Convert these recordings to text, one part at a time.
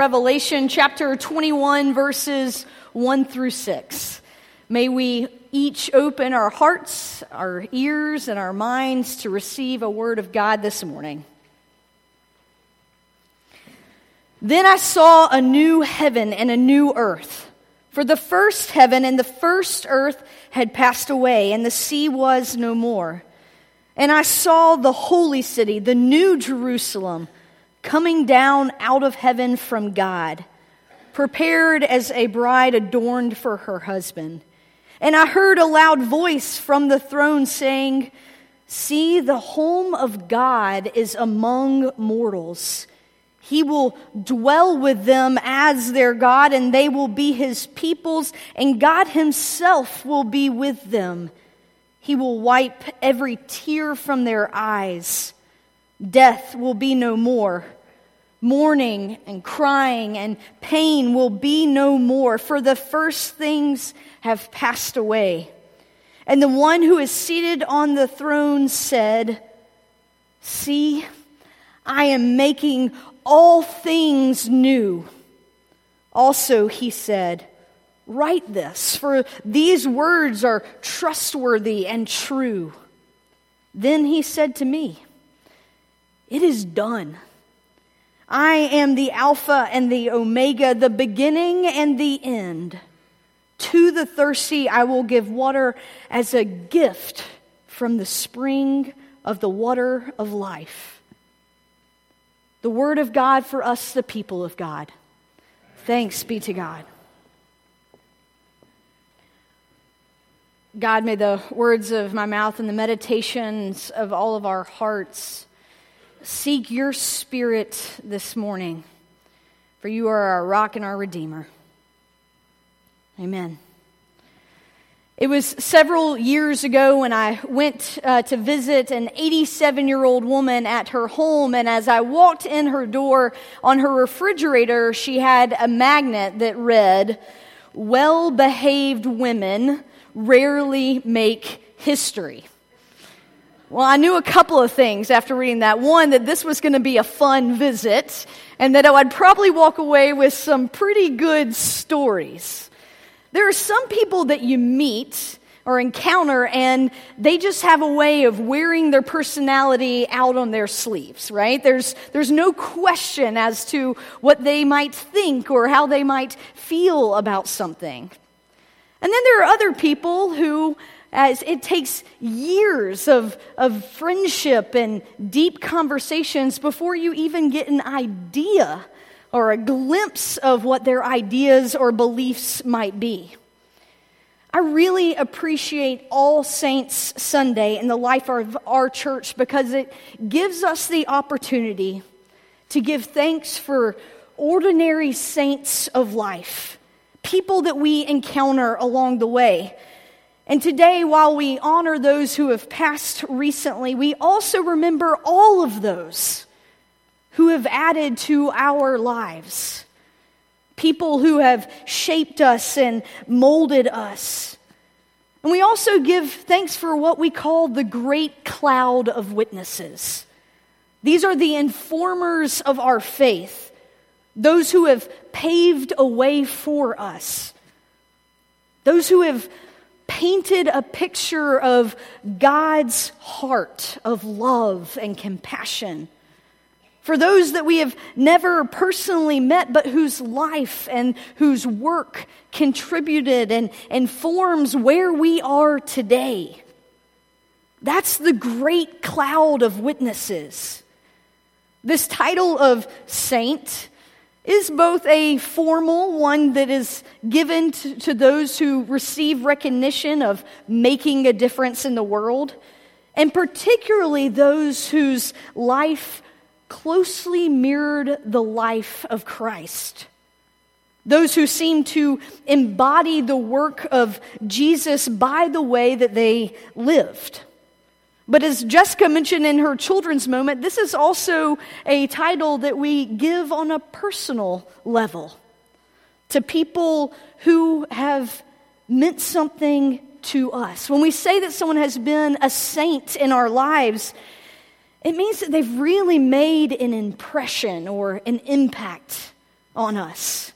Revelation chapter 21, verses 1 through 6. May we each open our hearts, our ears, and our minds to receive a word of God this morning. Then I saw a new heaven and a new earth. For the first heaven and the first earth had passed away, and the sea was no more. And I saw the holy city, the new Jerusalem coming down out of heaven from God, prepared as a bride adorned for her husband. And I heard a loud voice from the throne saying, See, the home of God is among mortals. He will dwell with them as their God, and they will be his peoples, and God himself will be with them. He will wipe every tear from their eyes. Death will be no more. Mourning and crying and pain will be no more, for the first things have passed away. And the one who is seated on the throne said, See, I am making all things new. Also, he said, Write this, for these words are trustworthy and true. Then he said to me, It is done. I am the Alpha and the Omega, the beginning and the end. To the thirsty, I will give water as a gift from the spring of the water of life. The word of God for us, the people of God. Thanks be to God. God, may the words of my mouth and the meditations of all of our hearts seek your spirit this morning, for you are our rock and our redeemer. Amen. It was several years ago when I went uh, to visit an 87 year old woman at her home, and as I walked in her door, on her refrigerator, she had a magnet that read, Well behaved women rarely make history. Well, I knew a couple of things after reading that. One, that this was going to be a fun visit, and that I'd probably walk away with some pretty good stories. There are some people that you meet or encounter, and they just have a way of wearing their personality out on their sleeves, right? There's, there's no question as to what they might think or how they might feel about something. And then there are other people who as it takes years of, of friendship and deep conversations before you even get an idea or a glimpse of what their ideas or beliefs might be. I really appreciate All Saints Sunday in the life of our church because it gives us the opportunity to give thanks for ordinary saints of life, people that we encounter along the way and today, while we honor those who have passed recently, we also remember all of those who have added to our lives. People who have shaped us and molded us. And we also give thanks for what we call the great cloud of witnesses. These are the informers of our faith, those who have paved a way for us, those who have painted a picture of God's heart of love and compassion. For those that we have never personally met, but whose life and whose work contributed and informs where we are today. That's the great cloud of witnesses. This title of saint is both a formal one that is given to, to, those who receive recognition of making a difference in the world, and particularly those whose life closely mirrored the life of Christ. Those who seem to embody the work of Jesus by the way that they lived. But as Jessica mentioned in her children's moment, this is also a title that we give on a personal level to people who have meant something to us. When we say that someone has been a saint in our lives, it means that they've really made an impression or an impact on us.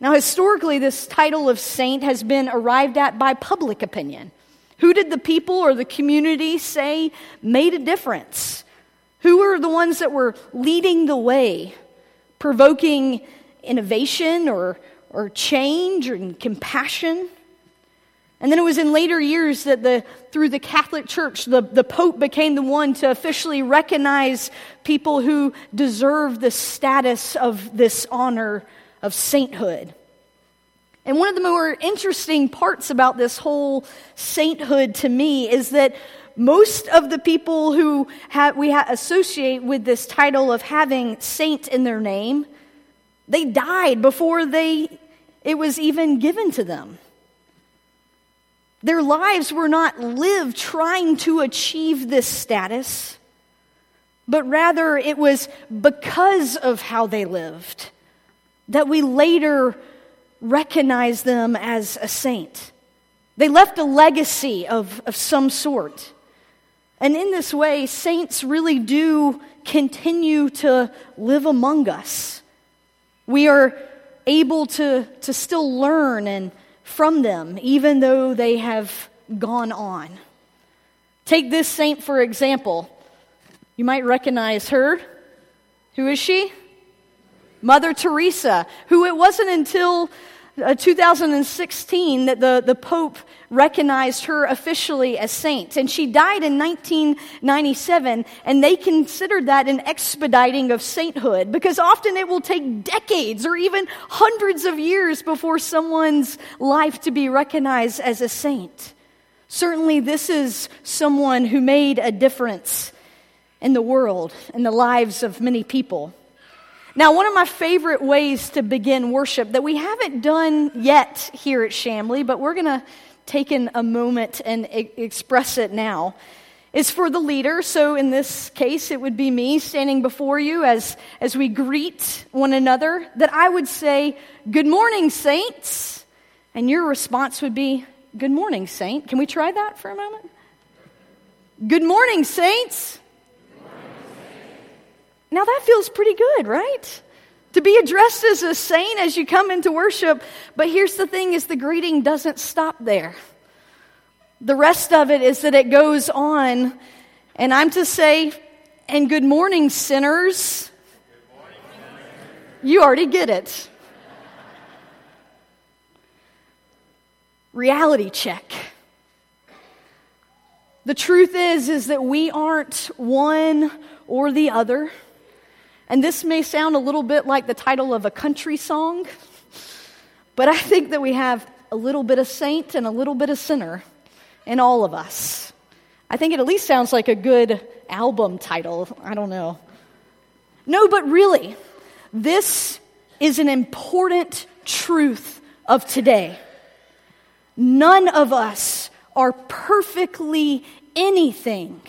Now, historically, this title of saint has been arrived at by public opinion. Who did the people or the community say made a difference? Who were the ones that were leading the way, provoking innovation or, or change and compassion? And then it was in later years that the, through the Catholic Church, the, the Pope became the one to officially recognize people who deserve the status of this honor of sainthood. And one of the more interesting parts about this whole sainthood to me is that most of the people who we associate with this title of having saint in their name, they died before they, it was even given to them. Their lives were not lived trying to achieve this status, but rather it was because of how they lived that we later recognize them as a saint. They left a legacy of, of some sort. And in this way, saints really do continue to live among us. We are able to, to still learn and from them, even though they have gone on. Take this saint, for example. You might recognize her. Who is she? Mother Teresa, who it wasn't until uh, 2016 that the, the Pope recognized her officially as saint. And she died in 1997, and they considered that an expediting of sainthood because often it will take decades or even hundreds of years before someone's life to be recognized as a saint. Certainly, this is someone who made a difference in the world, in the lives of many people. Now, one of my favorite ways to begin worship that we haven't done yet here at Shamley, but we're going to take in a moment and e- express it now, is for the leader. So, in this case, it would be me standing before you as, as we greet one another, that I would say, Good morning, saints. And your response would be, Good morning, saint. Can we try that for a moment? Good morning, saints. Now that feels pretty good, right? To be addressed as a saint as you come into worship. But here's the thing is the greeting doesn't stop there. The rest of it is that it goes on, and I'm to say, and good morning, sinners. You already get it. Reality check. The truth is is that we aren't one or the other. And this may sound a little bit like the title of a country song, but I think that we have a little bit of saint and a little bit of sinner in all of us. I think it at least sounds like a good album title. I don't know. No, but really, this is an important truth of today. None of us are perfectly anything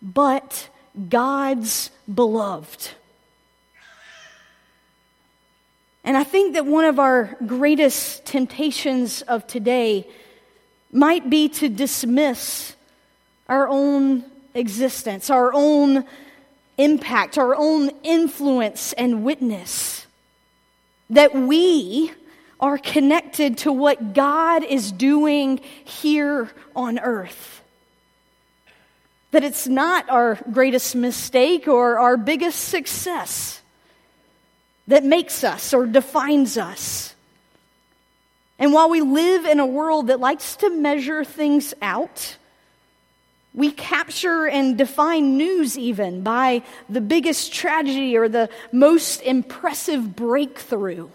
but God's beloved. And I think that one of our greatest temptations of today might be to dismiss our own existence, our own impact, our own influence and witness. That we are connected to what God is doing here on earth that it's not our greatest mistake or our biggest success that makes us or defines us. And while we live in a world that likes to measure things out, we capture and define news even by the biggest tragedy or the most impressive breakthrough.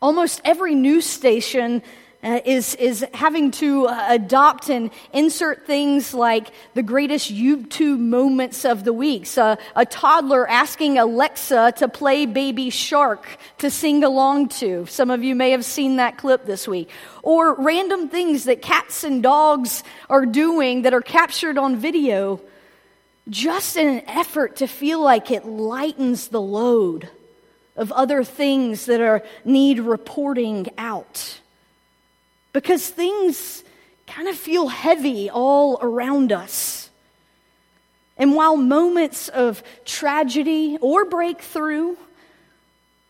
Almost every news station uh, is, is having to uh, adopt and insert things like the greatest YouTube moments of the week. So a toddler asking Alexa to play Baby Shark to sing along to. Some of you may have seen that clip this week. Or random things that cats and dogs are doing that are captured on video just in an effort to feel like it lightens the load of other things that are need reporting out because things kind of feel heavy all around us. And while moments of tragedy or breakthrough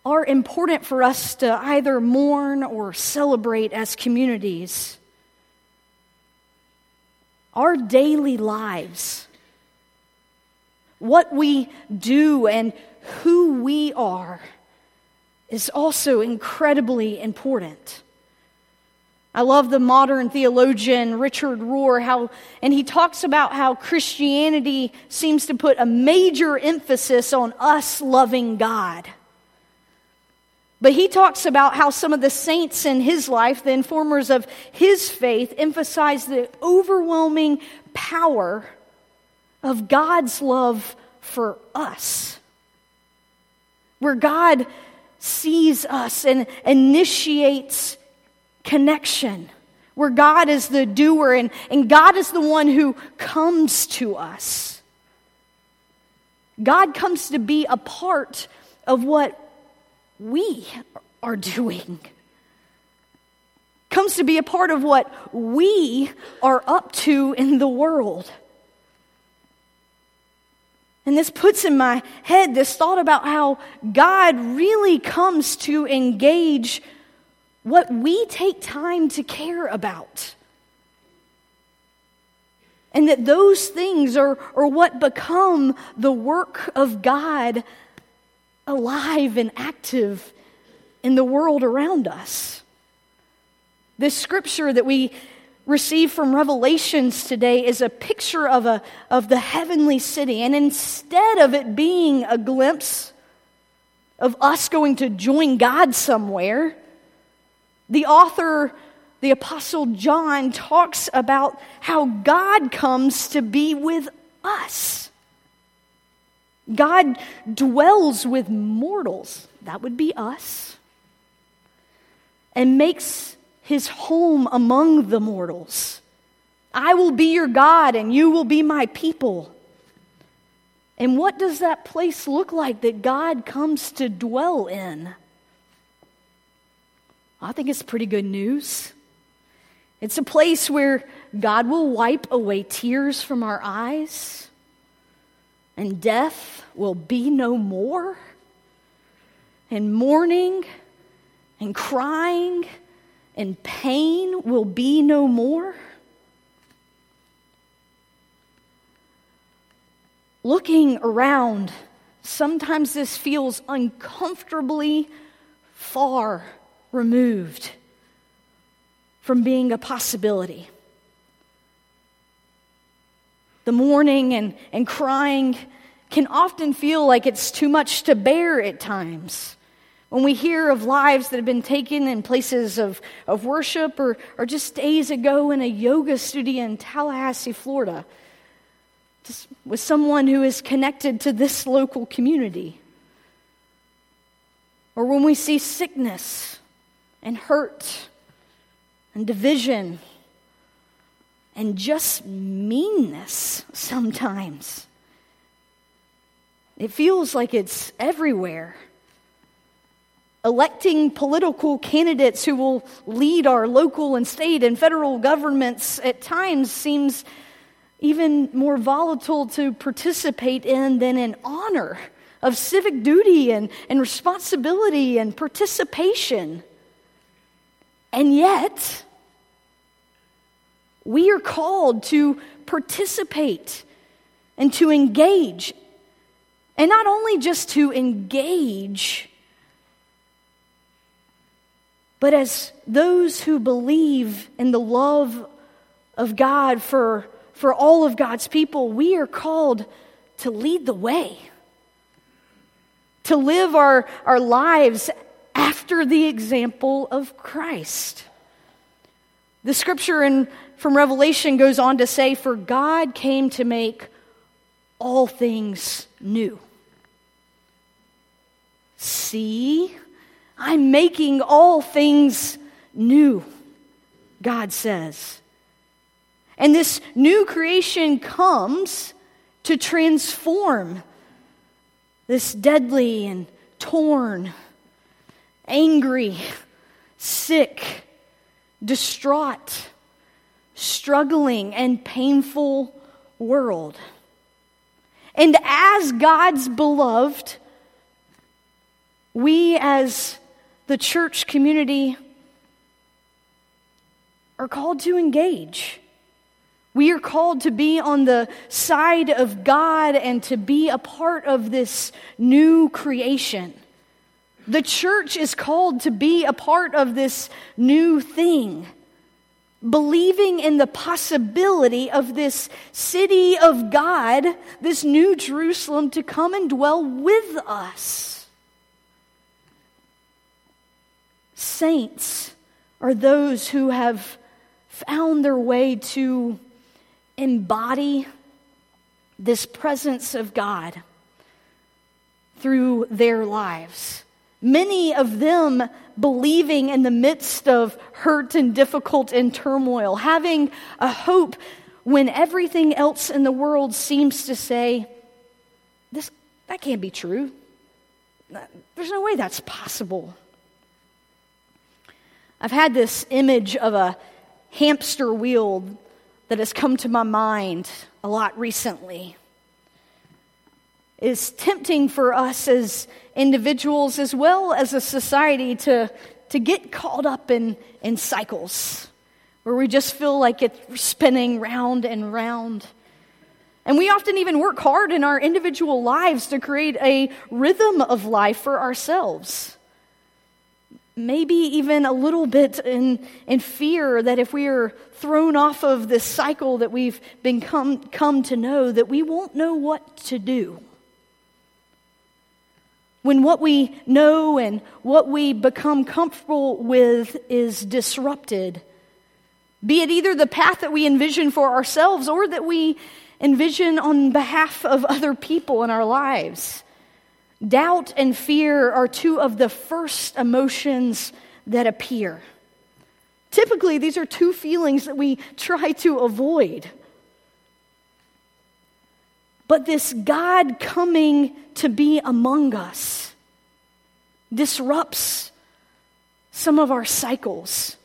are important for us to either mourn or celebrate as communities. Our daily lives, what we do and who we are, is also incredibly important. I love the modern theologian Richard Rohr, how, and he talks about how Christianity seems to put a major emphasis on us loving God. But he talks about how some of the saints in his life, the informers of his faith, emphasize the overwhelming power of God's love for us. Where God sees us and initiates connection, where God is the doer and, and God is the one who comes to us. God comes to be a part of what we are doing. Comes to be a part of what we are up to in the world. And this puts in my head this thought about how God really comes to engage what we take time to care about. And that those things are, are what become the work of God alive and active in the world around us. This scripture that we receive from Revelations today is a picture of, a, of the heavenly city. And instead of it being a glimpse of us going to join God somewhere, the author, the Apostle John, talks about how God comes to be with us. God dwells with mortals, that would be us, and makes his home among the mortals. I will be your God, and you will be my people. And what does that place look like that God comes to dwell in? I think it's pretty good news. It's a place where God will wipe away tears from our eyes, and death will be no more, and mourning and crying and pain will be no more. Looking around, sometimes this feels uncomfortably far removed from being a possibility. The mourning and, and crying can often feel like it's too much to bear at times. When we hear of lives that have been taken in places of, of worship, or, or just days ago in a yoga studio in Tallahassee, Florida, just with someone who is connected to this local community. Or when we see sickness and hurt and division and just meanness sometimes. It feels like it's everywhere. Electing political candidates who will lead our local and state and federal governments at times seems even more volatile to participate in than in honor of civic duty and, and responsibility and participation. And yet, we are called to participate and to engage. And not only just to engage, but as those who believe in the love of God for, for all of God's people, we are called to lead the way, to live our, our lives after the example of Christ. The scripture in, from Revelation goes on to say, For God came to make all things new. See, I'm making all things new, God says. And this new creation comes to transform this deadly and torn angry, sick, distraught, struggling, and painful world. And as God's beloved, we as the church community are called to engage. We are called to be on the side of God and to be a part of this new creation. The church is called to be a part of this new thing, believing in the possibility of this city of God, this new Jerusalem, to come and dwell with us. Saints are those who have found their way to embody this presence of God through their lives. Many of them believing in the midst of hurt and difficult and turmoil, having a hope when everything else in the world seems to say, this, that can't be true. There's no way that's possible. I've had this image of a hamster wheel that has come to my mind a lot recently. It's tempting for us as individuals as well as a society to, to get caught up in, in cycles where we just feel like it's spinning round and round. And we often even work hard in our individual lives to create a rhythm of life for ourselves maybe even a little bit in, in fear that if we are thrown off of this cycle that we've been come, come to know, that we won't know what to do. When what we know and what we become comfortable with is disrupted, be it either the path that we envision for ourselves or that we envision on behalf of other people in our lives. Doubt and fear are two of the first emotions that appear. Typically, these are two feelings that we try to avoid. But this God coming to be among us disrupts some of our cycles.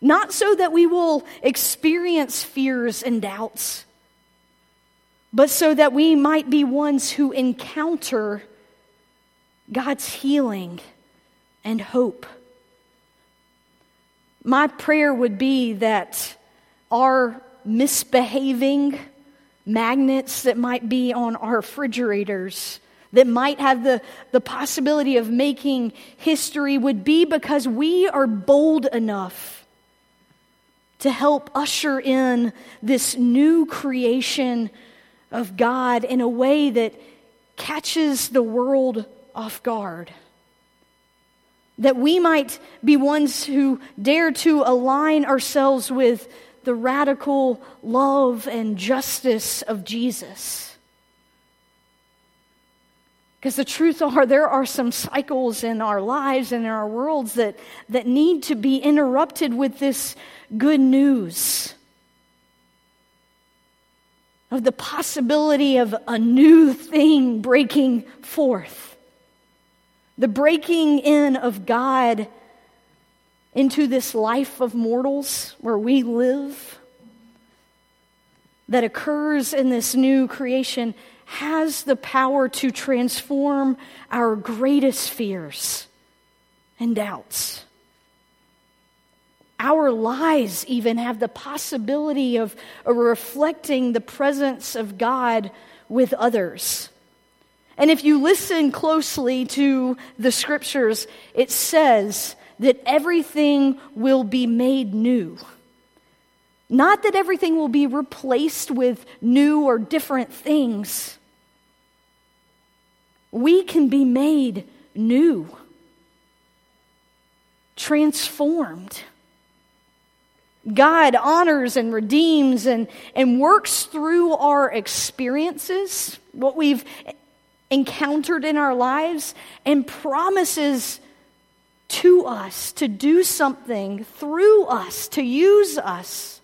Not so that we will experience fears and doubts, but so that we might be ones who encounter God's healing and hope. My prayer would be that our misbehaving magnets that might be on our refrigerators, that might have the, the possibility of making history, would be because we are bold enough to help usher in this new creation of God in a way that catches the world off guard. That we might be ones who dare to align ourselves with the radical love and justice of Jesus. Because the truth are, there are some cycles in our lives and in our worlds that, that need to be interrupted with this good news of the possibility of a new thing breaking forth the breaking in of God into this life of mortals where we live that occurs in this new creation has the power to transform our greatest fears and doubts. Our lives even have the possibility of reflecting the presence of God with others. And if you listen closely to the scriptures, it says that everything will be made new. Not that everything will be replaced with new or different things. We can be made new, transformed. God honors and redeems and, and works through our experiences, what we've encountered in our lives and promises to us to do something through us, to use us,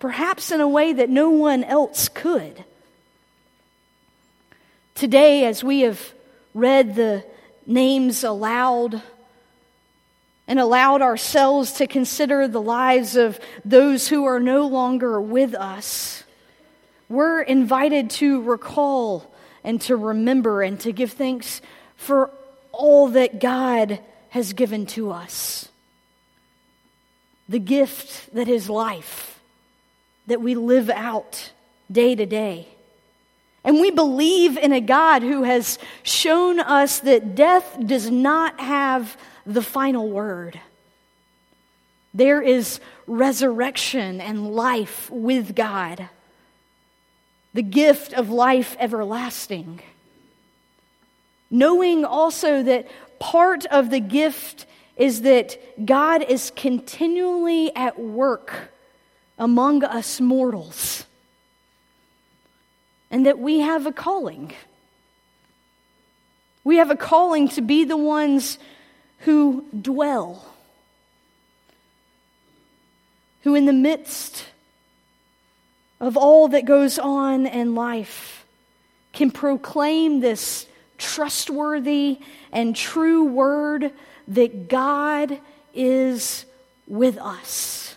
perhaps in a way that no one else could. Today, as we have read the names aloud and allowed ourselves to consider the lives of those who are no longer with us, we're invited to recall and to remember and to give thanks for all that God has given to us the gift that is life, that we live out day to day. And we believe in a God who has shown us that death does not have the final word. There is resurrection and life with God, the gift of life everlasting. Knowing also that part of the gift is that God is continually at work among us mortals, and that we have a calling. We have a calling to be the ones who dwell who, in the midst of all that goes on in life, can proclaim this trustworthy and true word that God is with us.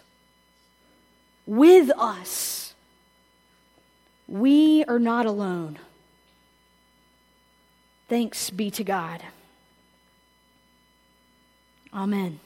With us. We are not alone. Thanks be to God. Amen.